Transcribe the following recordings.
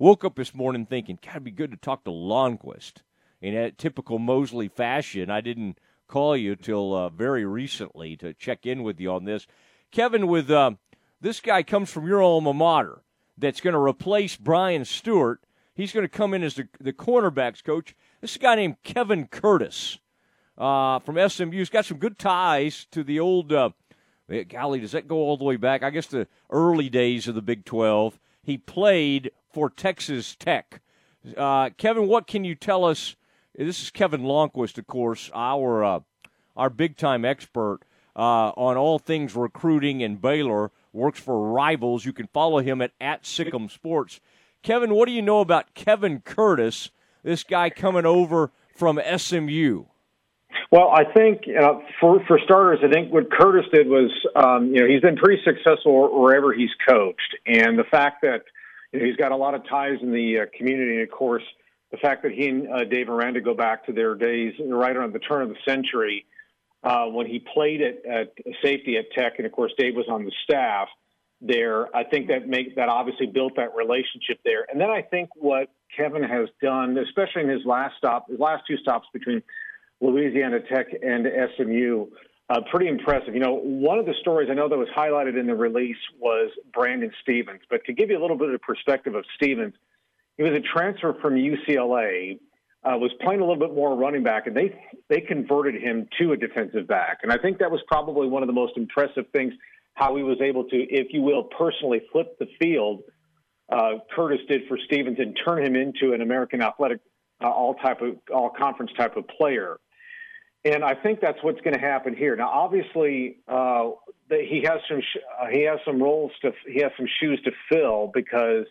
woke up this morning thinking, God, it'd be good to talk to Lonnquist. In a typical Mosley fashion, I didn't call you till uh, very recently to check in with you on this. Kevin, with uh, this guy comes from your alma mater that's going to replace Brian Stewart. He's going to come in as the, the cornerbacks coach. This is a guy named Kevin Curtis uh, from SMU. He's got some good ties to the old. Uh, golly, does that go all the way back? I guess the early days of the Big 12. He played for Texas Tech. Uh, Kevin, what can you tell us? This is Kevin Lonnquist, of course, our uh, our big time expert uh, on all things recruiting in Baylor. Works for Rivals. You can follow him at at Sic'em Sports. Kevin, what do you know about Kevin Curtis? This guy coming over from SMU. Well, I think you know, for for starters, I think what Curtis did was, um, you know, he's been pretty successful wherever he's coached, and the fact that know, he's got a lot of ties in the uh, community, and of course, the fact that he and uh, Dave Aranda go back to their days right around the turn of the century uh, when he played at, at safety at Tech, and of course, Dave was on the staff there. I think that make that obviously built that relationship there, and then I think what Kevin has done, especially in his last stop, his last two stops between Louisiana Tech and SMU. Uh, pretty impressive. You know, one of the stories I know that was highlighted in the release was Brandon Stephens. But to give you a little bit of perspective of Stephens, he was a transfer from UCLA, uh, was playing a little bit more running back, and they they converted him to a defensive back. And I think that was probably one of the most impressive things how he was able to, if you will, personally flip the field. Uh, Curtis did for Stephens and turn him into an American Athletic uh, all type of all conference type of player. And I think that's what's going to happen here. Now, obviously, uh, he has some sh- uh, he has some roles to he has some shoes to fill because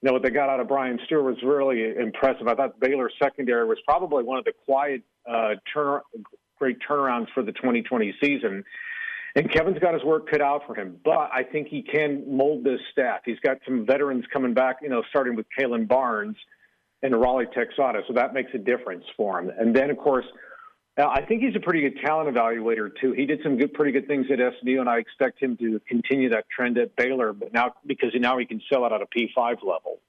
you know what they got out of Brian Stewart was really impressive. I thought Baylor secondary was probably one of the quiet uh, turn great turnarounds for the 2020 season. And Kevin's got his work cut out for him, but I think he can mold this staff. He's got some veterans coming back, you know, starting with Kalon Barnes and Raleigh Texada, so that makes a difference for him. And then, of course, I think he's a pretty good talent evaluator too. He did some good, pretty good things at SMU, and I expect him to continue that trend at Baylor. But now, because now he can sell it at a P five level.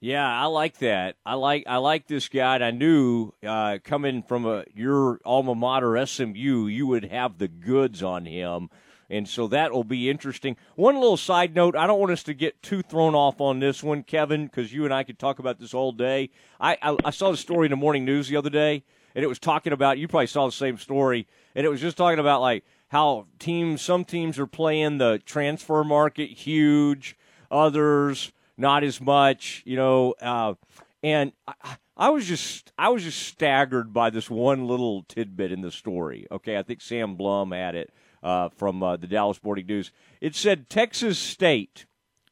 Yeah, I like that. I like I like this guy. I knew uh, coming from a, your alma mater SMU, you would have the goods on him, and so that will be interesting. One little side note: I don't want us to get too thrown off on this one, Kevin, because you and I could talk about this all day. I, I I saw the story in the morning news the other day and it was talking about you probably saw the same story, and it was just talking about like how teams some teams are playing the transfer market huge, others not as much, you know, uh, and I, I was just I was just staggered by this one little tidbit in the story. Okay, I think Sam Blum had it uh, from uh, the Dallas Sporting News. It said Texas State,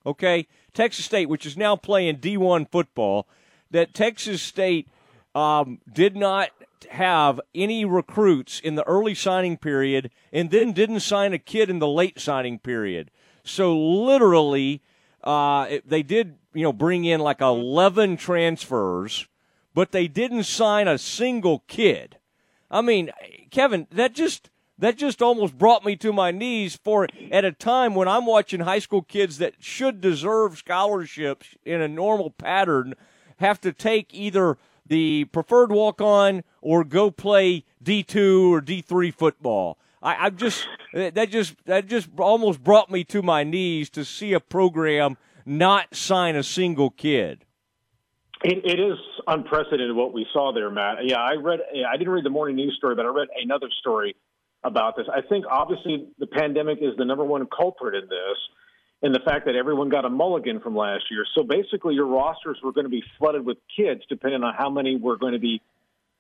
okay, Texas State, which is now playing D1 football, that Texas State um, did not have any recruits in the early signing period and then didn't sign a kid in the late signing period. So literally, uh, they did, you know, bring in like 11 transfers, but they didn't sign a single kid. I mean, Kevin, that just that just almost brought me to my knees for at a time when I'm watching high school kids that should deserve scholarships in a normal pattern have to take either the preferred walk on or go play D2 or D3 football. I, I just that just that just almost brought me to my knees to see a program not sign a single kid. It, it is unprecedented what we saw there, Matt. Yeah, I read. I didn't read the morning news story, but I read another story about this. I think obviously the pandemic is the number one culprit in this and the fact that everyone got a mulligan from last year. So basically, your rosters were going to be flooded with kids, depending on how many were going to be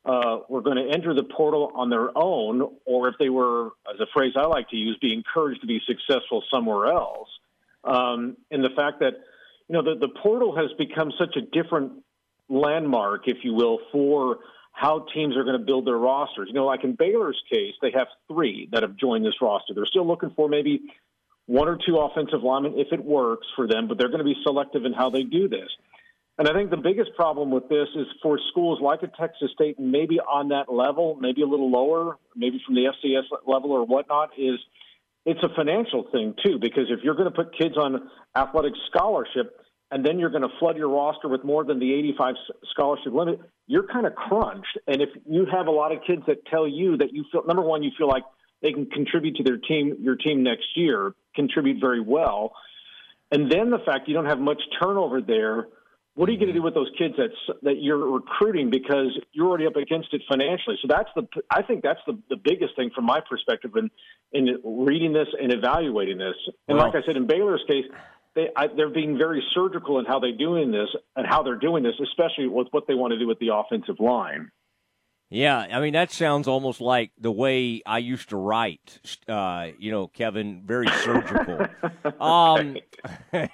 uh, were going to enter the portal on their own, or if they were, as a phrase I like to use, be encouraged to be successful somewhere else. Um, and the fact that you know the, the portal has become such a different landmark, if you will, for how teams are going to build their rosters. You know, like in Baylor's case, they have three that have joined this roster. They're still looking for maybe one or two offensive linemen if it works for them, but they're going to be selective in how they do this. And I think the biggest problem with this is for schools like a Texas State, maybe on that level, maybe a little lower, maybe from the FCS level or whatnot, is it's a financial thing too. Because if you're going to put kids on athletic scholarship, and then you're going to flood your roster with more than the 85 scholarship limit, you're kind of crunched. And if you have a lot of kids that tell you that you feel, number one, you feel like they can contribute to their team, your team next year, contribute very well, and then the fact you don't have much turnover there. What are you going to do with those kids that that you're recruiting because you're already up against it financially? So that's the I think that's the, the biggest thing from my perspective in in reading this and evaluating this. And like I said, in Baylor's case, they I, they're being very surgical in how they're doing this and how they're doing this, especially with what they want to do with the offensive line. Yeah, I mean that sounds almost like the way I used to write. Uh, you know, Kevin, very surgical. um,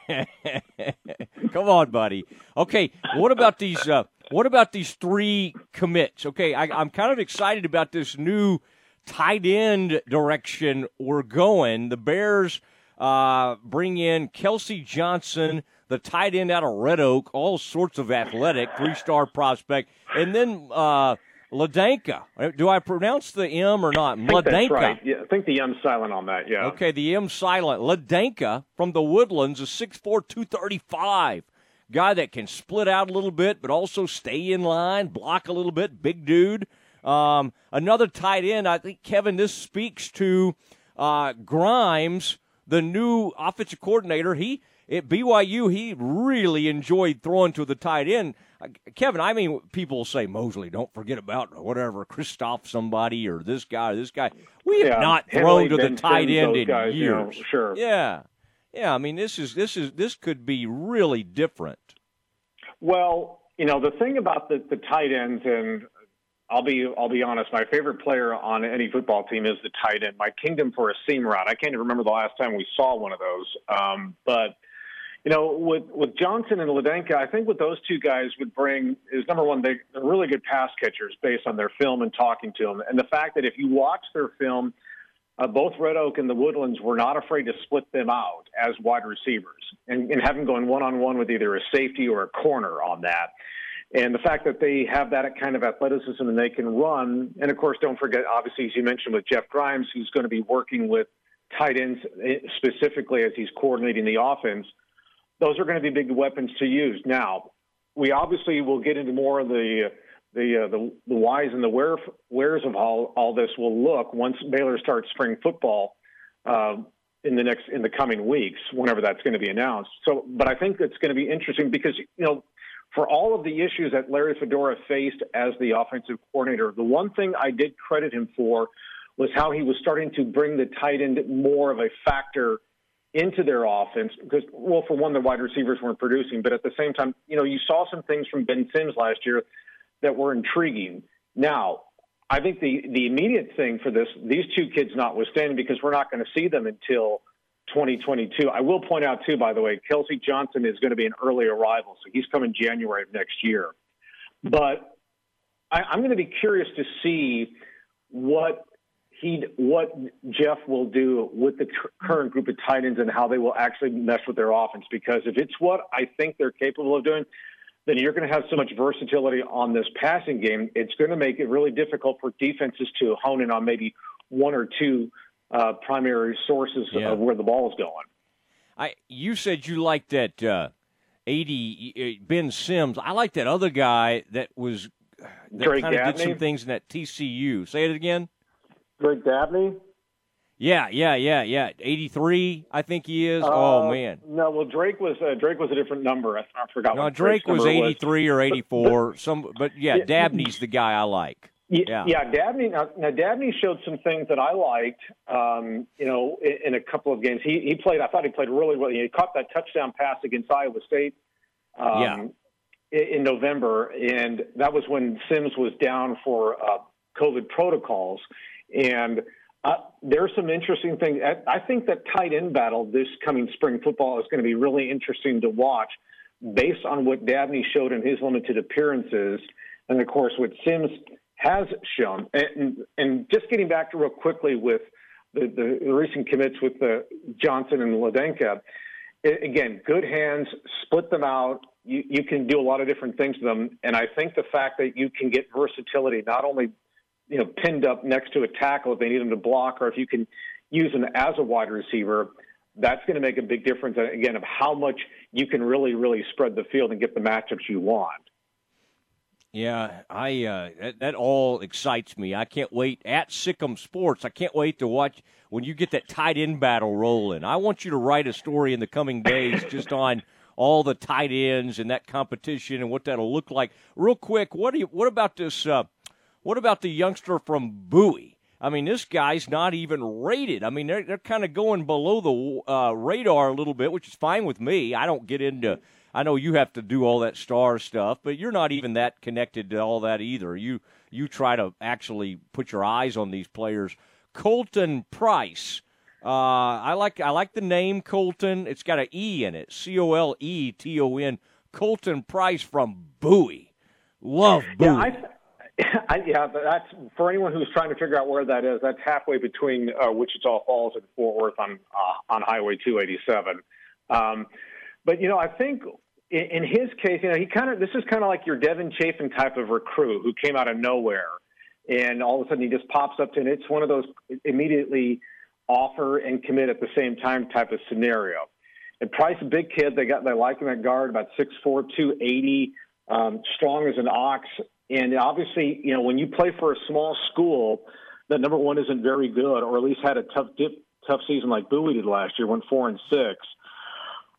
come on, buddy. Okay, what about these? Uh, what about these three commits? Okay, I, I'm kind of excited about this new tight end direction we're going. The Bears uh, bring in Kelsey Johnson, the tight end out of Red Oak, all sorts of athletic, three star prospect, and then. Uh, Ladenka. Do I pronounce the M or not? Ladenka. Right. Yeah, I think the M silent on that. Yeah. Okay, the M silent. Ladenka from the Woodlands is 6'4", 235. Guy that can split out a little bit, but also stay in line, block a little bit. Big dude. Um, another tight end. I think Kevin. This speaks to uh, Grimes, the new offensive coordinator. He at BYU, he really enjoyed throwing to the tight end. Kevin, I mean, people say Mosley, don't forget about whatever Christoph somebody or this guy or this guy. We have yeah, not thrown to the tight end in guys, years. You know, sure. Yeah, yeah. I mean, this is this is this could be really different. Well, you know, the thing about the the tight ends, and I'll be I'll be honest, my favorite player on any football team is the tight end. My kingdom for a seam route. I can't even remember the last time we saw one of those. Um, but you know, with with Johnson and Ladenka, I think what those two guys would bring is number one, they, they're really good pass catchers based on their film and talking to them, and the fact that if you watch their film, uh, both Red Oak and the Woodlands were not afraid to split them out as wide receivers and, and have them going one on one with either a safety or a corner on that. And the fact that they have that kind of athleticism and they can run, and of course, don't forget, obviously, as you mentioned with Jeff Grimes, who's going to be working with tight ends eh, specifically as he's coordinating the offense those are going to be big weapons to use. Now, we obviously will get into more of the the uh, the, the whys and the where wheres of how all this will look once Baylor starts spring football uh, in the next in the coming weeks, whenever that's going to be announced. So, but I think it's going to be interesting because you know. For all of the issues that Larry Fedora faced as the offensive coordinator, the one thing I did credit him for was how he was starting to bring the tight end more of a factor into their offense because, well, for one, the wide receivers weren't producing, but at the same time, you know, you saw some things from Ben Sims last year that were intriguing. Now, I think the the immediate thing for this, these two kids notwithstanding, because we're not going to see them until 2022. I will point out too, by the way, Kelsey Johnson is going to be an early arrival, so he's coming January of next year. But I, I'm going to be curious to see what he what Jeff will do with the current group of tight ends and how they will actually mesh with their offense. Because if it's what I think they're capable of doing, then you're going to have so much versatility on this passing game. It's going to make it really difficult for defenses to hone in on maybe one or two uh, primary sources yeah. of where the ball is going. I you said you liked that uh, eighty uh, Ben Sims. I like that other guy that was that Drake kind of did some things in that TCU. Say it again. Greg Dabney? Yeah, yeah, yeah, yeah. Eighty three, I think he is. Oh, uh, oh man. No, well Drake was uh, Drake was a different number. I, I forgot. No, Drake was eighty three or eighty four. some, but yeah, Dabney's the guy I like. Yeah, yeah. Dabney. Now, now, Dabney showed some things that I liked. Um, you know, in, in, a couple of games, he he played. I thought he played really well. He caught that touchdown pass against Iowa State. Um, yeah. In, in November, and that was when Sims was down for uh, COVID protocols. And uh, there's some interesting things. I think that tight end battle this coming spring football is going to be really interesting to watch based on what Dabney showed in his limited appearances. And of course, what Sims has shown. And, and just getting back to real quickly with the, the recent commits with the Johnson and Ladenka, again, good hands, split them out. You, you can do a lot of different things to them. And I think the fact that you can get versatility, not only you know, pinned up next to a tackle if they need him to block, or if you can use him as a wide receiver, that's going to make a big difference. Again, of how much you can really, really spread the field and get the matchups you want. Yeah, I uh, that, that, all excites me. I can't wait at Sic'em Sports. I can't wait to watch when you get that tight end battle rolling. I want you to write a story in the coming days just on all the tight ends and that competition and what that'll look like. Real quick, what do you what about this? Uh, what about the youngster from Bowie? I mean, this guy's not even rated. I mean, they're they're kind of going below the uh, radar a little bit, which is fine with me. I don't get into. I know you have to do all that star stuff, but you're not even that connected to all that either. You you try to actually put your eyes on these players. Coleton Price uh, I like I like the name Coleton. It's got an E in it. C O L E T O N. Coleton Price from Bowie. Love Bowie. Yeah, I, yeah, that's for anyone who's trying to figure out where that is. That's halfway between uh, Wichita Falls and Fort Worth on uh, on Highway 287. Um, but you know, I think in, in his case, you know, he kind of this is kind of like your Devin Chafin type of recruit who came out of nowhere, and all of a sudden he just pops up to, and it's one of those immediately offer and commit at the same time type of scenario. And Price, a big kid, they got they like him at guard, about six four, two eighty, um, strong as an ox. And obviously, you know, when you play for a small school that number one isn't very good, or at least had a tough dip, tough season like Bowie did last year, went four and six.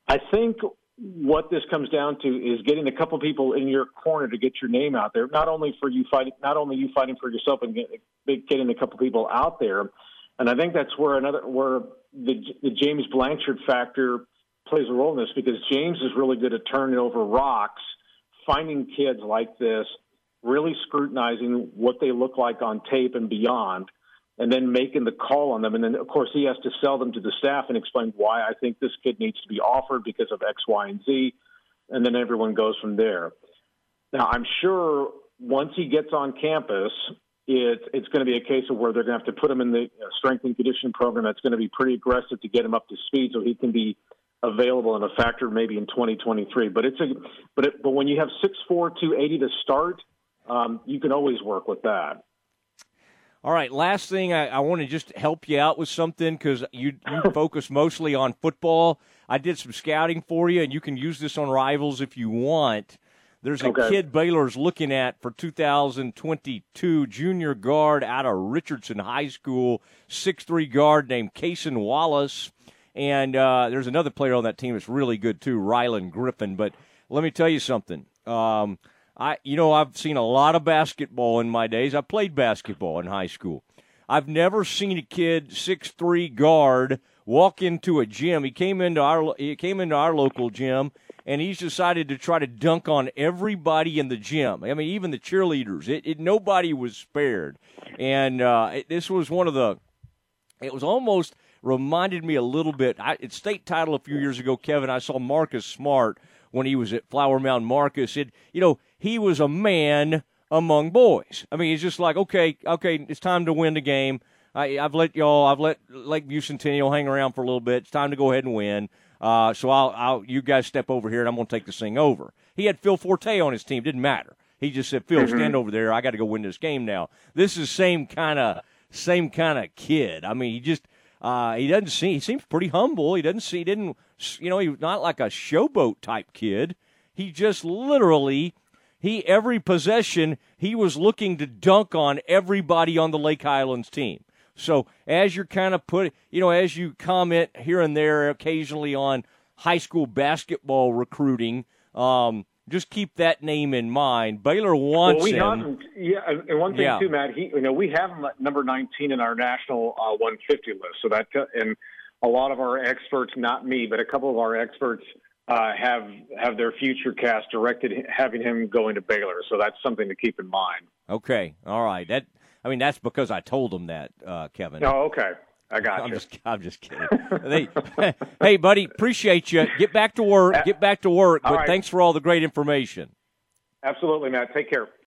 I think what this comes down to is getting a couple people in your corner to get your name out there. Not only for you fighting, not only you fighting for yourself and getting a couple people out there, and I think that's where another where the, the James Blanchard factor plays a role in this because James is really good at turning over rocks, finding kids like this, really scrutinizing what they look like on tape and beyond, and then making the call on them. And then, of course, he has to sell them to the staff and explain why I think this kid needs to be offered because of X, Y, and Z. And then everyone goes from there. Now, I'm sure once he gets on campus it, it's going to be a case of where they're going to have to put him in the uh, strength and conditioning program that's going to be pretty aggressive to get him up to speed so he can be available in a factor maybe in 2023. But it's a but it, but when you have six four two eighty to start, um, you can always work with that. All right, last thing I, I want to just help you out with something because you you focus mostly on football. I did some scouting for you, and you can use this on rivals if you want. There's a okay. kid Baylor's looking at for 2022, junior guard out of Richardson High School, six-three guard named Cason Wallace. And uh, there's another player on that team that's really good too, Rylan Griffin. But let me tell you something. Um, I, you know, I've seen a lot of basketball in my days. I played basketball in high school. I've never seen a kid six-three guard walk into a gym. He came into our he came into our local gym and he's decided to try to dunk on everybody in the gym. I mean, even the cheerleaders. It, it nobody was spared, and uh, it, this was one of the. It was almost reminded me a little bit. I, it's state title a few years ago, Kevin. I saw Marcus Smart when he was at Flower Mound. Marcus, it you know he was a man among boys. I mean, he's just like, okay, okay, it's time to win the game. I, have let y'all, I've let Lakeview Centennial hang around for a little bit. It's time to go ahead and win. Uh, so I'll, I'll, you guys step over here and I'm going to take this thing over. He had Phil Forte on his team. Didn't matter. He just said, Phil, mm-hmm. stand over there. I got to go win this game now. This is same kind of, same kind of kid. I mean, he just, uh, he doesn't seem, he seems pretty humble. He doesn't see, he didn't, you know, he's not like a showboat type kid. He just literally, he, every possession, he was looking to dunk on everybody on the Lake Highlands team. So as you're kind of put, you know, as you comment here and there occasionally on high school basketball recruiting, um, just keep that name in mind. Baylor wants well, we him. Have him. Yeah, and one thing yeah. too, Matt. He, you know, we have him at number 19 in our national uh, 150 list. So that and a lot of our experts, not me, but a couple of our experts. Uh, have have their FutureCast directed having him going to Baylor, so that's something to keep in mind. Okay, all right. That I mean, that's because I told them that, uh, Kevin. Oh, okay. I got I'm you. Just, I'm just kidding. hey, hey, buddy, appreciate you. Get back to work. Get back to work. But right. thanks for all the great information. Absolutely, Matt. Take care.